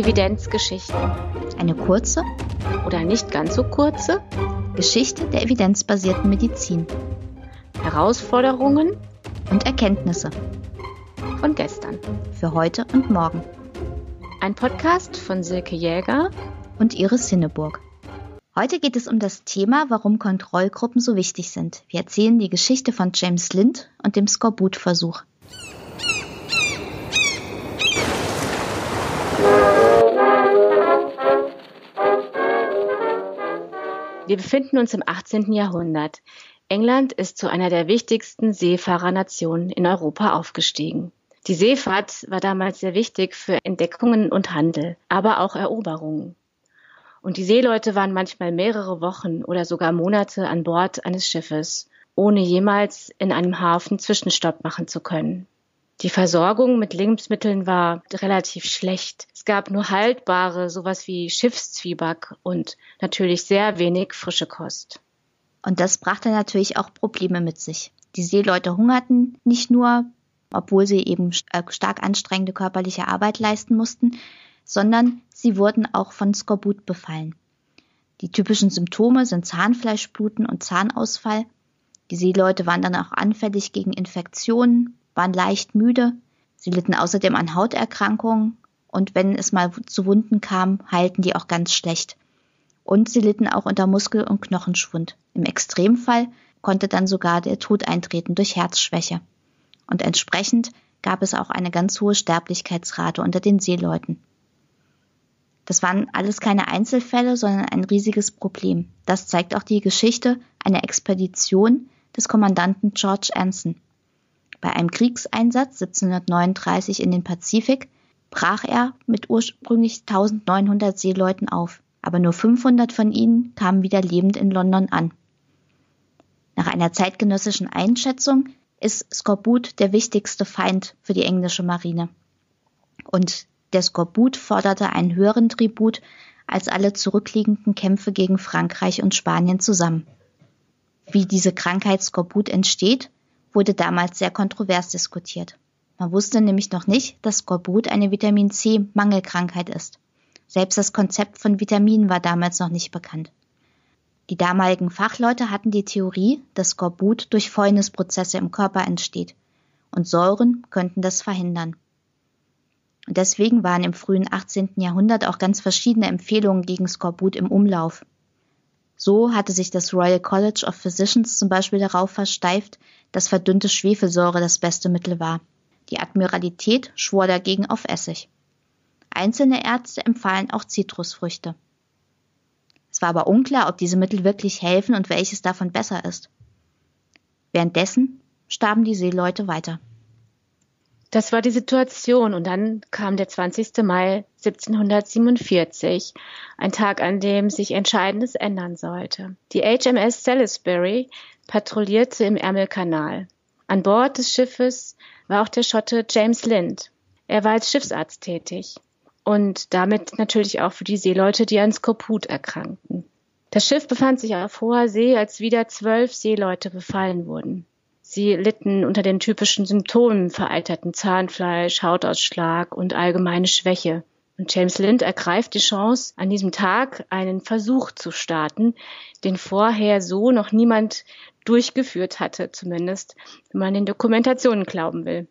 Evidenzgeschichten. Eine kurze oder nicht ganz so kurze Geschichte der evidenzbasierten Medizin. Herausforderungen und Erkenntnisse von gestern. Für heute und morgen. Ein Podcast von Silke Jäger und Iris Hinneburg. Heute geht es um das Thema, warum Kontrollgruppen so wichtig sind. Wir erzählen die Geschichte von James Lind und dem Skorbut-Versuch. Wir befinden uns im 18. Jahrhundert. England ist zu einer der wichtigsten Seefahrernationen in Europa aufgestiegen. Die Seefahrt war damals sehr wichtig für Entdeckungen und Handel, aber auch Eroberungen. Und die Seeleute waren manchmal mehrere Wochen oder sogar Monate an Bord eines Schiffes, ohne jemals in einem Hafen Zwischenstopp machen zu können. Die Versorgung mit Lebensmitteln war relativ schlecht. Es gab nur haltbare, sowas wie Schiffszwieback und natürlich sehr wenig frische Kost. Und das brachte natürlich auch Probleme mit sich. Die Seeleute hungerten nicht nur, obwohl sie eben äh, stark anstrengende körperliche Arbeit leisten mussten, sondern sie wurden auch von Skorbut befallen. Die typischen Symptome sind Zahnfleischbluten und Zahnausfall. Die Seeleute waren dann auch anfällig gegen Infektionen, waren leicht müde. Sie litten außerdem an Hauterkrankungen und wenn es mal zu Wunden kam, heilten die auch ganz schlecht. Und sie litten auch unter Muskel- und Knochenschwund. Im Extremfall konnte dann sogar der Tod eintreten durch Herzschwäche. Und entsprechend gab es auch eine ganz hohe Sterblichkeitsrate unter den Seeleuten. Das waren alles keine Einzelfälle, sondern ein riesiges Problem. Das zeigt auch die Geschichte einer Expedition des Kommandanten George Anson. Bei einem Kriegseinsatz 1739 in den Pazifik brach er mit ursprünglich 1900 Seeleuten auf, aber nur 500 von ihnen kamen wieder lebend in London an. Nach einer zeitgenössischen Einschätzung ist Skorbut der wichtigste Feind für die englische Marine. Und der Skorbut forderte einen höheren Tribut als alle zurückliegenden Kämpfe gegen Frankreich und Spanien zusammen. Wie diese Krankheit Skorbut entsteht, wurde damals sehr kontrovers diskutiert. Man wusste nämlich noch nicht, dass Skorbut eine Vitamin C Mangelkrankheit ist. Selbst das Konzept von Vitaminen war damals noch nicht bekannt. Die damaligen Fachleute hatten die Theorie, dass Skorbut durch Fäulnisprozesse im Körper entsteht und Säuren könnten das verhindern. Und deswegen waren im frühen 18. Jahrhundert auch ganz verschiedene Empfehlungen gegen Skorbut im Umlauf. So hatte sich das Royal College of Physicians zum Beispiel darauf versteift, dass verdünnte Schwefelsäure das beste Mittel war. Die Admiralität schwor dagegen auf Essig. Einzelne Ärzte empfahlen auch Zitrusfrüchte. Es war aber unklar, ob diese Mittel wirklich helfen und welches davon besser ist. Währenddessen starben die Seeleute weiter. Das war die Situation und dann kam der 20. Mai 1747, ein Tag, an dem sich Entscheidendes ändern sollte. Die HMS Salisbury patrouillierte im Ärmelkanal. An Bord des Schiffes war auch der Schotte James Lind. Er war als Schiffsarzt tätig und damit natürlich auch für die Seeleute, die an Skoput erkrankten. Das Schiff befand sich auf hoher See, als wieder zwölf Seeleute befallen wurden. Sie litten unter den typischen Symptomen veralterten Zahnfleisch, Hautausschlag und allgemeine Schwäche. Und James Lind ergreift die Chance, an diesem Tag einen Versuch zu starten, den vorher so noch niemand durchgeführt hatte, zumindest wenn man den Dokumentationen glauben will.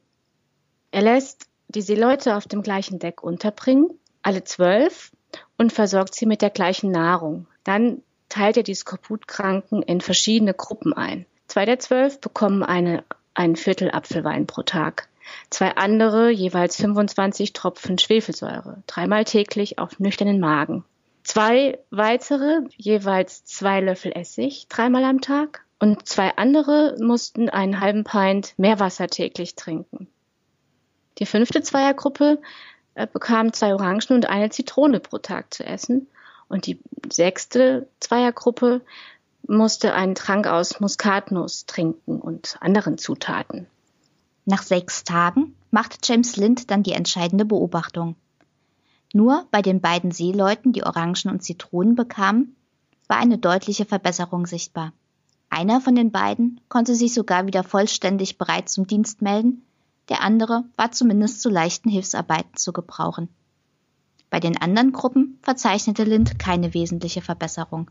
Er lässt die Seeleute auf dem gleichen Deck unterbringen, alle zwölf, und versorgt sie mit der gleichen Nahrung. Dann teilt er die Skoputkranken in verschiedene Gruppen ein. Zwei der zwölf bekommen eine, ein Viertel Apfelwein pro Tag. Zwei andere jeweils 25 Tropfen Schwefelsäure, dreimal täglich auf nüchternen Magen. Zwei weitere jeweils zwei Löffel Essig, dreimal am Tag. Und zwei andere mussten einen halben Pint Meerwasser täglich trinken. Die fünfte Zweiergruppe äh, bekam zwei Orangen und eine Zitrone pro Tag zu essen. Und die sechste Zweiergruppe musste einen Trank aus Muskatnuss trinken und anderen Zutaten. Nach sechs Tagen machte James Lind dann die entscheidende Beobachtung. Nur bei den beiden Seeleuten, die Orangen und Zitronen bekamen, war eine deutliche Verbesserung sichtbar. Einer von den beiden konnte sich sogar wieder vollständig bereit zum Dienst melden, der andere war zumindest zu leichten Hilfsarbeiten zu gebrauchen. Bei den anderen Gruppen verzeichnete Lind keine wesentliche Verbesserung.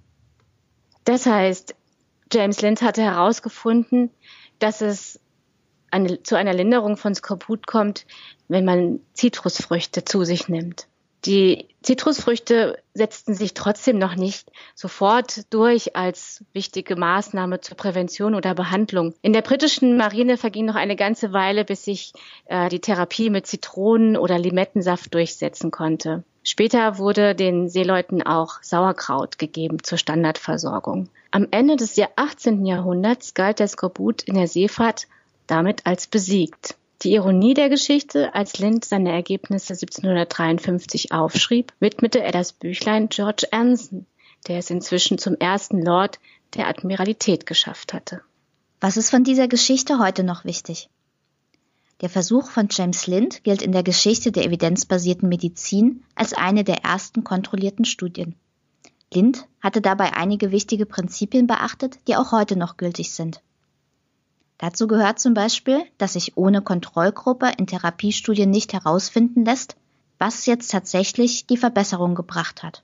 Das heißt, James Lind hatte herausgefunden, dass es eine, zu einer Linderung von Skorbut kommt, wenn man Zitrusfrüchte zu sich nimmt. Die Zitrusfrüchte setzten sich trotzdem noch nicht sofort durch als wichtige Maßnahme zur Prävention oder Behandlung. In der britischen Marine verging noch eine ganze Weile, bis sich äh, die Therapie mit Zitronen- oder Limettensaft durchsetzen konnte. Später wurde den Seeleuten auch Sauerkraut gegeben zur Standardversorgung. Am Ende des 18. Jahrhunderts galt der Skorbut in der Seefahrt damit als besiegt. Die Ironie der Geschichte, als Lind seine Ergebnisse 1753 aufschrieb, widmete er das Büchlein George Anson, der es inzwischen zum ersten Lord der Admiralität geschafft hatte. Was ist von dieser Geschichte heute noch wichtig? Der Versuch von James Lind gilt in der Geschichte der evidenzbasierten Medizin als eine der ersten kontrollierten Studien. Lind hatte dabei einige wichtige Prinzipien beachtet, die auch heute noch gültig sind. Dazu gehört zum Beispiel, dass sich ohne Kontrollgruppe in Therapiestudien nicht herausfinden lässt, was jetzt tatsächlich die Verbesserung gebracht hat.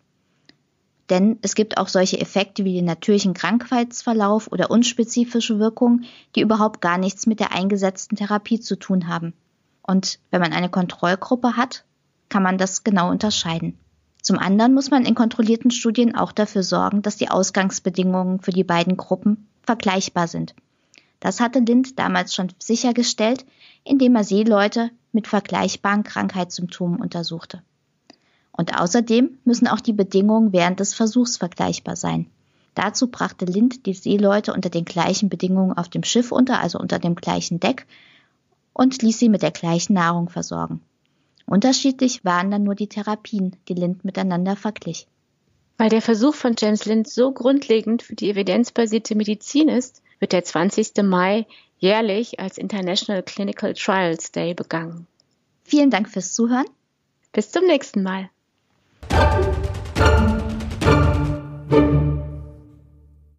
Denn es gibt auch solche Effekte wie den natürlichen Krankheitsverlauf oder unspezifische Wirkungen, die überhaupt gar nichts mit der eingesetzten Therapie zu tun haben. Und wenn man eine Kontrollgruppe hat, kann man das genau unterscheiden. Zum anderen muss man in kontrollierten Studien auch dafür sorgen, dass die Ausgangsbedingungen für die beiden Gruppen vergleichbar sind. Das hatte Lind damals schon sichergestellt, indem er Seeleute mit vergleichbaren Krankheitssymptomen untersuchte. Und außerdem müssen auch die Bedingungen während des Versuchs vergleichbar sein. Dazu brachte Lind die Seeleute unter den gleichen Bedingungen auf dem Schiff unter, also unter dem gleichen Deck, und ließ sie mit der gleichen Nahrung versorgen. Unterschiedlich waren dann nur die Therapien, die Lind miteinander verglich. Weil der Versuch von James Lind so grundlegend für die evidenzbasierte Medizin ist, wird der 20. Mai jährlich als International Clinical Trials Day begangen. Vielen Dank fürs Zuhören. Bis zum nächsten Mal.